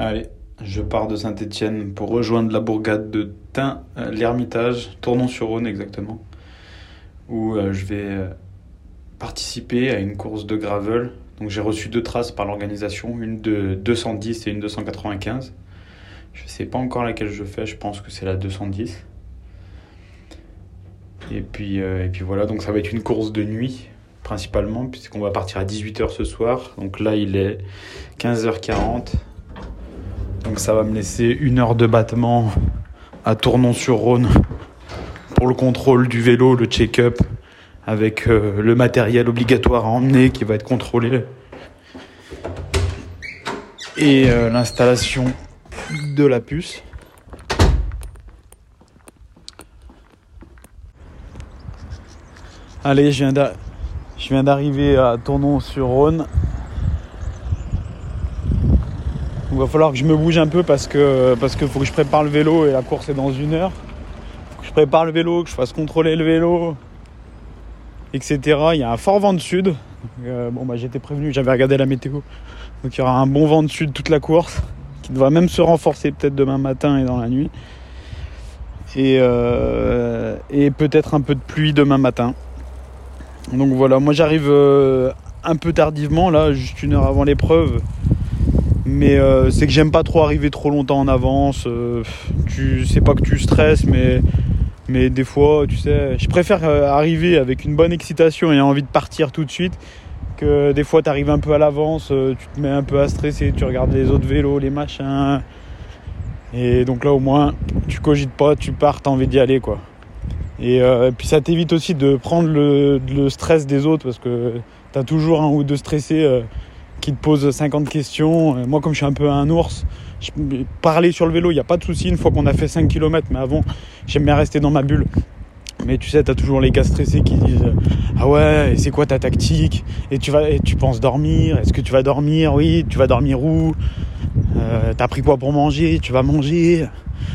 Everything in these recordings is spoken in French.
Allez, je pars de Saint-Étienne pour rejoindre la bourgade de Tain, euh, l'Ermitage, Tournon-sur-Rhône exactement, où euh, je vais euh, participer à une course de gravel. Donc j'ai reçu deux traces par l'organisation, une de 210 et une 295. Je sais pas encore laquelle je fais, je pense que c'est la 210. Et puis, et puis voilà, donc ça va être une course de nuit principalement, puisqu'on va partir à 18h ce soir. Donc là, il est 15h40. Ça va me laisser une heure de battement à Tournon-sur-Rhône pour le contrôle du vélo, le check-up, avec euh, le matériel obligatoire à emmener qui va être contrôlé. Et euh, l'installation de la puce. Allez, je viens d'arriver à Tournon-sur-Rhône. Il va falloir que je me bouge un peu parce que parce qu'il faut que je prépare le vélo et la course est dans une heure. Que je prépare le vélo, que je fasse contrôler le vélo, etc. Il y a un fort vent de sud. Euh, bon bah j'étais prévenu, j'avais regardé la météo. Donc il y aura un bon vent de sud toute la course, qui devra même se renforcer peut-être demain matin et dans la nuit. Et, euh, et peut-être un peu de pluie demain matin. Donc voilà, moi j'arrive euh, un peu tardivement, là, juste une heure avant l'épreuve. Mais euh, c'est que j'aime pas trop arriver trop longtemps en avance. euh, tu sais pas que tu stresses, mais, mais des fois, tu sais, je préfère euh, arriver avec une bonne excitation et envie de partir tout de suite. Que des fois, tu arrives un peu à l'avance, tu te mets un peu à stresser, tu regardes les autres vélos, les machins. Et donc là, au moins, tu cogites pas, tu pars, t'as envie d'y aller, quoi. Et puis ça t'évite aussi de prendre le, le stress des autres parce que t'as toujours un ou deux stressés qui te posent 50 questions. Euh, Moi, comme je suis un peu un ours, je, parler sur le vélo, il n'y a pas de souci une fois qu'on a fait 5 km. Mais avant, j'aime bien rester dans ma bulle. Mais tu sais, t'as toujours les gars stressés qui disent Ah ouais, et c'est quoi ta tactique? Et tu vas, tu penses dormir Est-ce que tu vas dormir? Oui, tu vas dormir où? Euh, T'as pris quoi pour manger? Tu vas manger?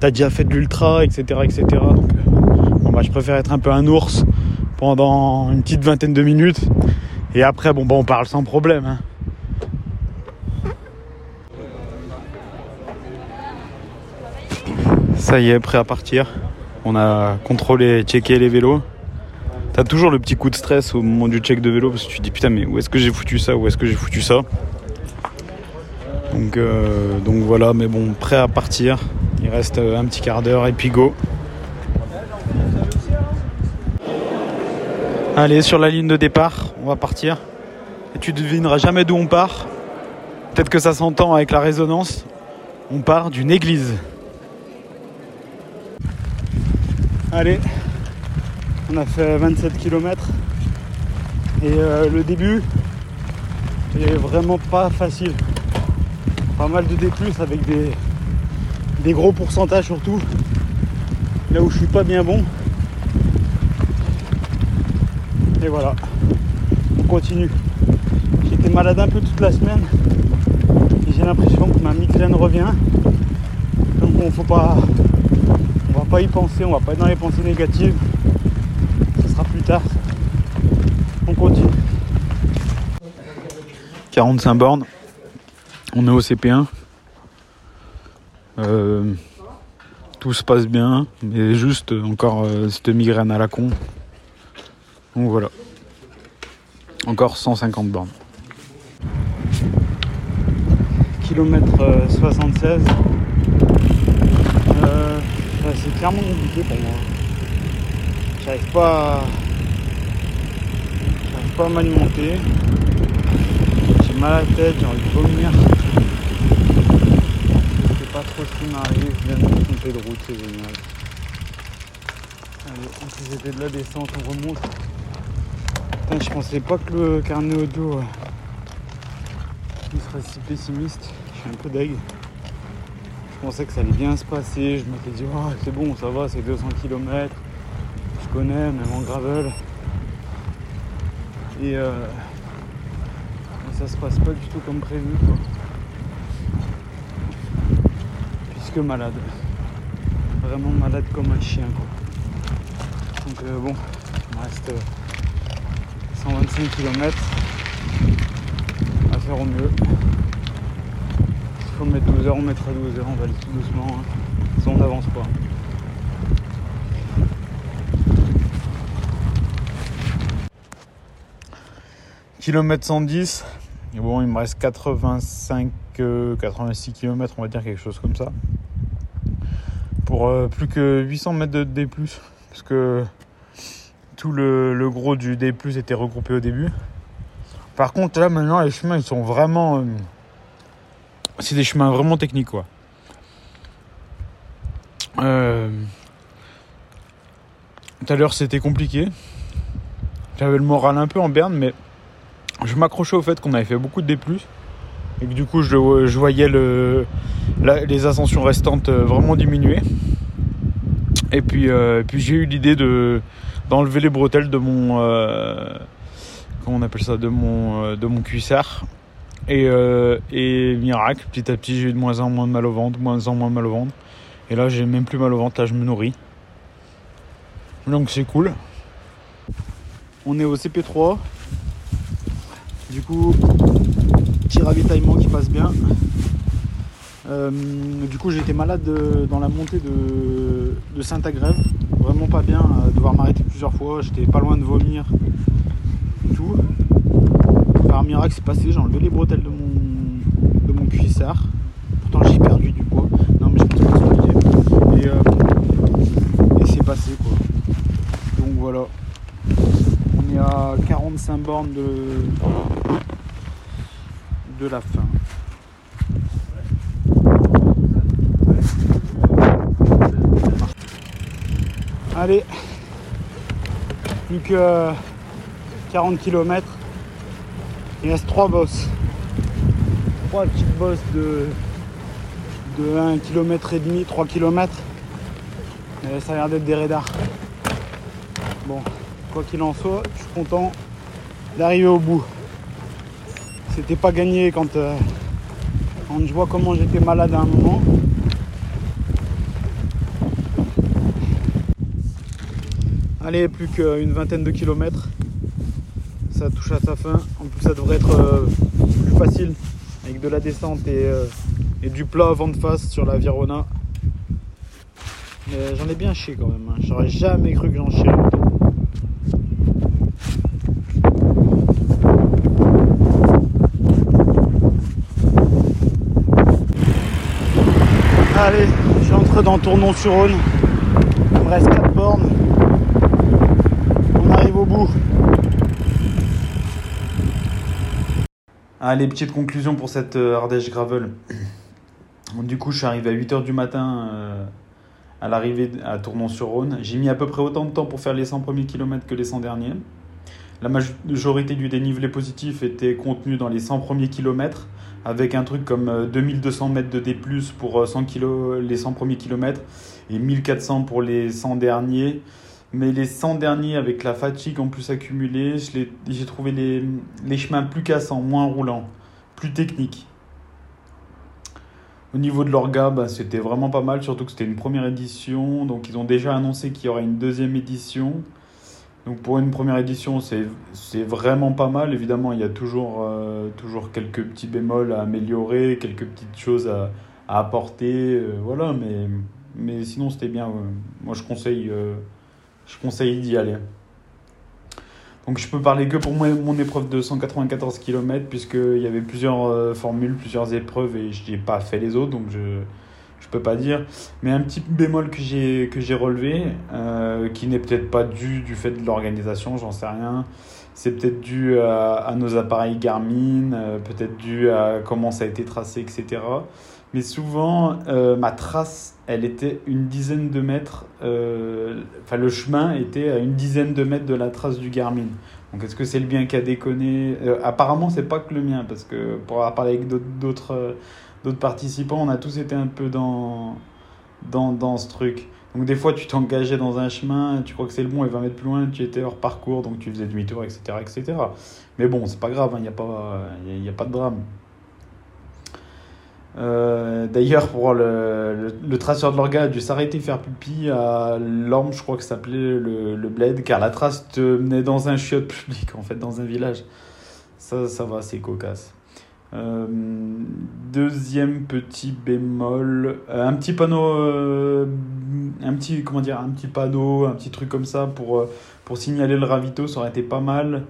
T'as déjà fait de l'ultra, etc., etc. Donc, euh, bon bah, je préfère être un peu un ours pendant une petite vingtaine de minutes. Et après, bon bah, on parle sans problème. hein. Ça y est, prêt à partir. On a contrôlé checké les vélos. T'as toujours le petit coup de stress au moment du check de vélo parce que tu te dis putain mais où est-ce que j'ai foutu ça Où est-ce que j'ai foutu ça donc, euh, donc voilà, mais bon, prêt à partir. Il reste euh, un petit quart d'heure et puis go. Allez, sur la ligne de départ, on va partir. Et tu devineras jamais d'où on part. Peut-être que ça s'entend avec la résonance. On part d'une église. Allez, on a fait 27 km. Et euh, le début est vraiment pas facile. Pas mal de D+, avec des, gros pourcentages surtout. Là où je suis pas bien bon. Et voilà, on continue. J'étais malade un peu toute la semaine. Et j'ai l'impression que ma migraine revient. Donc on faut pas. On va pas y penser, on va pas être dans les pensées négatives. Ce sera plus tard. On continue. 45 bornes. On est au CP1. Euh, tout se passe bien, mais juste encore euh, cette migraine à la con. Donc voilà. Encore 150 bornes. Kilomètre euh, 76. C'est clairement compliqué pour moi. J'arrive pas à... J'arrive pas à m'alimenter. J'ai mal à la tête, j'ai envie de vomir. Je sais pas trop ce qui m'arrive, je viens de me tromper de route, c'est génial. Allez, en plus de la descente, on remonte. Putain, je pensais pas que le carnet audio euh, il serait si pessimiste. Je suis un peu deg. Pensais que ça allait bien se passer. Je m'étais dit, oh, c'est bon, ça va, c'est 200 km. Je connais, même en gravel. Et euh, ça se passe pas du tout comme prévu. Quoi. Puisque malade. Vraiment malade comme un chien. Quoi. Donc euh, bon, il me reste euh, 125 km à faire au mieux. Faut mettre 12 heures, on mettra 12 heures, on va aller tout doucement. Hein. On n'avance pas. Kilomètre 110. Et bon, il me reste 85, 86 km, on va dire quelque chose comme ça. Pour euh, plus que 800 mètres de D+. Parce que tout le, gros du D+, était regroupé au début. Par contre, là, maintenant, les chemins, ils sont vraiment... Euh, c'est des chemins vraiment techniques, quoi. Euh, tout à l'heure, c'était compliqué. J'avais le moral un peu en berne, mais je m'accrochais au fait qu'on avait fait beaucoup de D+. Et que du coup, je, voyais le, les ascensions restantes euh, vraiment diminuer. Et puis, j'ai eu l'idée de, d'enlever les bretelles de mon on appelle ça euh, de mon cuissard et, euh, et miracle petit à petit j'ai eu de moins en moins de mal au ventre moins en moins de mal au ventre. Et là j'ai même plus mal au ventre là je me nourris. Donc c'est cool. On est au CP3 du coup petit ravitaillement qui passe bien. Euh, du coup été malade dans la montée de, de Saint-Agrève vraiment pas bien devoir m'arrêter plusieurs fois. J'étais pas loin de vomir tout. Par miracle, c'est passé, j'ai enlevé les bretelles de mon, de mon cuissard. Pourtant, j'ai perdu du poids. Non, mais je pense pas Et, euh, et c'est passé, quoi. Donc voilà. On est à 45 bornes de, de la fin. Allez, plus que 40 km. Il reste 3 bosses. 3 petites bosses de, de 1 km et demi, 3 km. Et ça a l'air d'être des radars. Bon, quoi qu'il en soit, je suis content d'arriver au bout. C'était pas gagné quand, euh, quand je vois comment j'étais malade à un moment. Allez, plus qu'une vingtaine de kilomètres ça touche à sa fin. Ça devrait être euh, plus facile avec de la descente euh, et, du plat avant de face sur la Virona. Mais j'en ai bien chié quand même. Hein. J'aurais jamais cru que j'en chierais Allez, j'entre dans Tournon-sur-Rhône. Il me reste 4 bornes. On arrive au bout. Allez, petite conclusion pour cette euh, Ardèche Gravel. Du coup, je suis arrivé à 8h du matin euh, à l'arrivée à Tournon-sur-Rhône. J'ai mis à peu près autant de temps pour faire les 100 premiers kilomètres que les 100 derniers. La majorité du dénivelé positif était contenu dans les 100 premiers kilomètres, avec un truc comme 2200 euh, mètres de D+, pour 100 kilo, les 100 premiers kilomètres et 1400 pour les 100 derniers. Mais les 100 derniers, avec la fatigue en plus accumulée, j'ai trouvé les, chemins plus cassants, moins roulants, plus techniques. Au niveau de l'orga, bah, c'était vraiment pas mal, surtout que c'était une première édition. Donc ils ont déjà annoncé qu'il y aurait une deuxième édition. Donc pour une première édition, c'est vraiment pas mal. Évidemment, il y a toujours, euh, toujours quelques petits bémols à améliorer, quelques petites choses à, apporter. Euh, voilà, mais, mais sinon c'était bien. Moi je conseille... Euh, je conseille d'y aller. Donc je peux parler que pour mon épreuve de 194 km puisqu'il y avait plusieurs euh, formules, plusieurs épreuves et je n'ai pas fait les autres donc je ne peux pas dire. Mais un petit bémol que j'ai relevé, euh, qui n'est peut-être pas dû du fait de l'organisation, j'en sais rien. C'est peut-être dû à, nos appareils Garmin, euh, peut-être dû à comment ça a été tracé, etc. Mais souvent, euh, ma trace, elle était une dizaine de mètres. Euh, enfin, le chemin était à une dizaine de mètres de la trace du Garmin. Donc, est-ce que c'est le bien qui a déconné? Euh, Apparemment, c'est pas que le mien, parce que pour avoir parlé avec d'autres participants, on a tous été un peu dans, dans, dans ce truc. Donc, des fois, tu t'engageais dans un chemin, tu crois que c'est le bon, et 20 mètres plus loin, tu étais hors parcours, donc tu faisais demi-tour, etc., etc. Mais bon, c'est pas grave, il hein, n'y a, pas, y a pas de drame. Euh, d'ailleurs, pour le, le, traceur de l'orga a dû s'arrêter faire pipi à l'orme, je crois que ça s'appelait le, le, bled, car la trace te menait dans un chiotte public, en fait, dans un village. Ça, ça va, c'est cocasse. Euh, deuxième petit bémol, euh, un petit panneau, un petit comment dire, un petit panneau, un petit truc comme ça pour pour signaler le ravito, ça aurait été pas mal.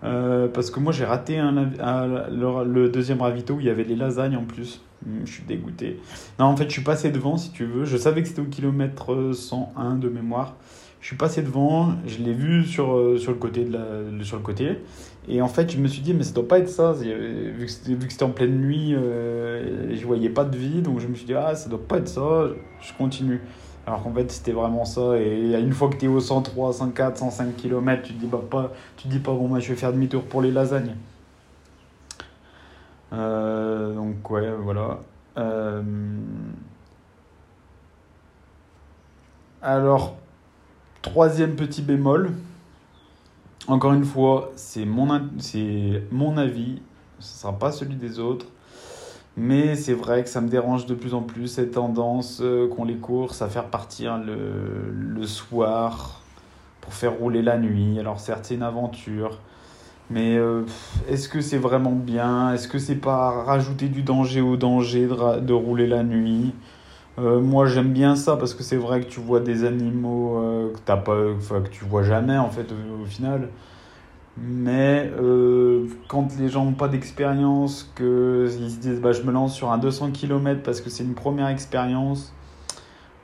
Parce que moi j'ai raté un, le, le, deuxième ravito où il y avait les lasagnes en plus. Hmm, je suis dégoûté. Non, en fait, je suis passé devant si tu veux. Je savais que c'était au kilomètre 101 de mémoire. Je suis passé devant, je l'ai vu sur, euh, sur, le côté de la, sur le côté. Et en fait, je me suis dit, mais ça doit pas être ça. Vu que c'était en pleine nuit, euh, je voyais pas de vie. Donc je me suis dit, ah, ça doit pas être ça. Je continue. Alors qu'en fait, c'était vraiment ça. Et une fois que tu es au 103, 104, 105 km, tu te dis, bah, pas, tu te dis pas, bon, moi, je vais faire demi-tour pour les lasagnes. Euh, donc, ouais, voilà. Euh, alors, Troisième petit bémol, encore une fois, c'est mon, mon avis, ce ne sera pas celui des autres. Mais c'est vrai que ça me dérange de plus en plus cette tendance euh, qu'ont les courses à faire partir le, le, soir pour faire rouler la nuit. Alors certes c'est une aventure, mais euh, est-ce que c'est vraiment bien? Est-ce que c'est pas rajouter du danger au danger de, de rouler la nuit? Euh, moi j'aime bien ça parce que c'est vrai que tu vois des animaux que, as pas, que tu vois jamais en fait au, final. Mais euh, quand les gens n'ont pas d'expérience, qu'ils se disent bah, je me lance sur un 200 km parce que c'est une première expérience,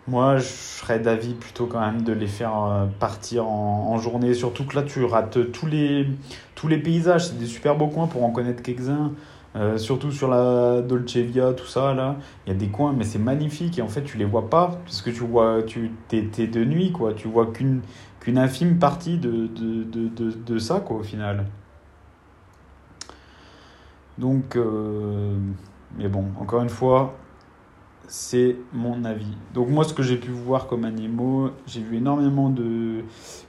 moi je serais d'avis plutôt quand même de les faire partir en, journée. Surtout que là tu rates tous les, tous les paysages, c'est des super beaux coins pour en connaître quelques-uns. Euh, surtout sur la Dolce Via, tout ça, là, il y a des coins, mais c'est magnifique. Et en fait, tu les vois pas, parce que tu vois, tu es, de nuit, quoi. Tu vois qu'une qu'une infime partie de, ça, quoi, au final. Donc, euh, mais bon, encore une fois, c'est mon avis. Donc, moi, ce que j'ai pu voir comme animaux, j'ai vu énormément de,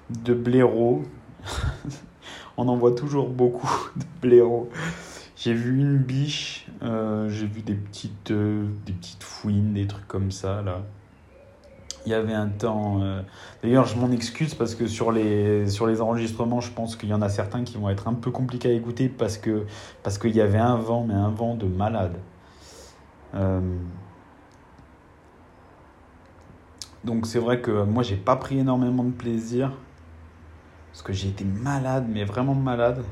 de blaireaux. On en voit toujours beaucoup de blaireaux. J'ai vu une biche, euh, j'ai vu des petites, euh, des petites fouines, des trucs comme ça là. Il y avait un temps. Euh, d'ailleurs, je m'en excuse parce que sur les, enregistrements, je pense qu'il y en a certains qui vont être un peu compliqués à écouter parce que parce qu'il y avait un vent, mais un vent de malade. Donc c'est vrai que moi j'ai pas pris énormément de plaisir parce que j'ai été malade, mais vraiment malade.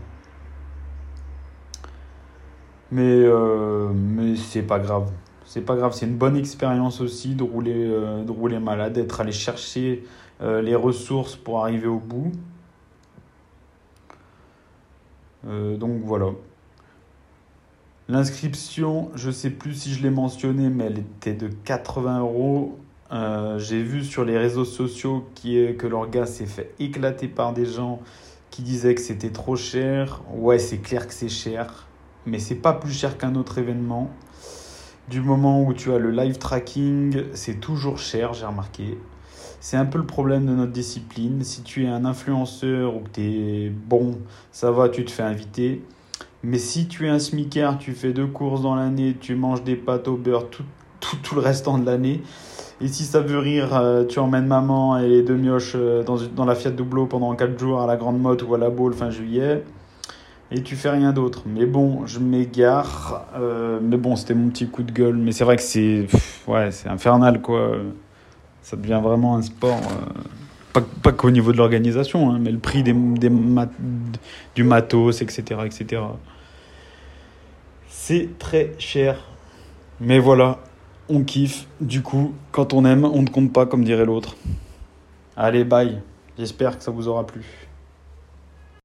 Mais, euh, mais c'est pas grave. C'est pas grave, c'est une bonne expérience aussi de rouler, euh, malade, d'être allé chercher euh, les ressources pour arriver au bout. donc voilà. L'inscription, je sais plus si je l'ai mentionné, mais elle était de 80 euros. J'ai vu sur les réseaux sociaux que leur gars s'est fait éclater par des gens qui disaient que c'était trop cher. Ouais, c'est clair que c'est cher mais c'est pas plus cher qu'un autre événement. Du moment où tu as le live tracking, c'est toujours cher, j'ai remarqué. C'est un peu le problème de notre discipline. Si tu es un influenceur ou que tu es bon, ça va, tu te fais inviter. Mais si tu es un smicard, tu fais deux courses dans l'année, tu manges des pâtes au beurre tout, le restant de l'année. Et si ça veut rire, euh, tu emmènes maman et les deux mioches euh, dans, dans la Fiat Doubleau pendant 4 jours à la Grande Motte ou à la Baule fin juillet et tu fais rien d'autre. Mais bon, je m'égare. Euh, mais bon, c'était mon petit coup de gueule. Mais c'est vrai que c'est ouais, c'est infernal quoi. Ça devient vraiment un sport. Euh, pas, pas qu'au niveau de l'organisation, hein, mais le prix des, des du matos, etc., etc. C'est très cher. Mais voilà, on kiffe. Du coup, quand on aime, on ne compte pas, comme dirait l'autre. Allez, bye. J'espère que ça vous aura plu.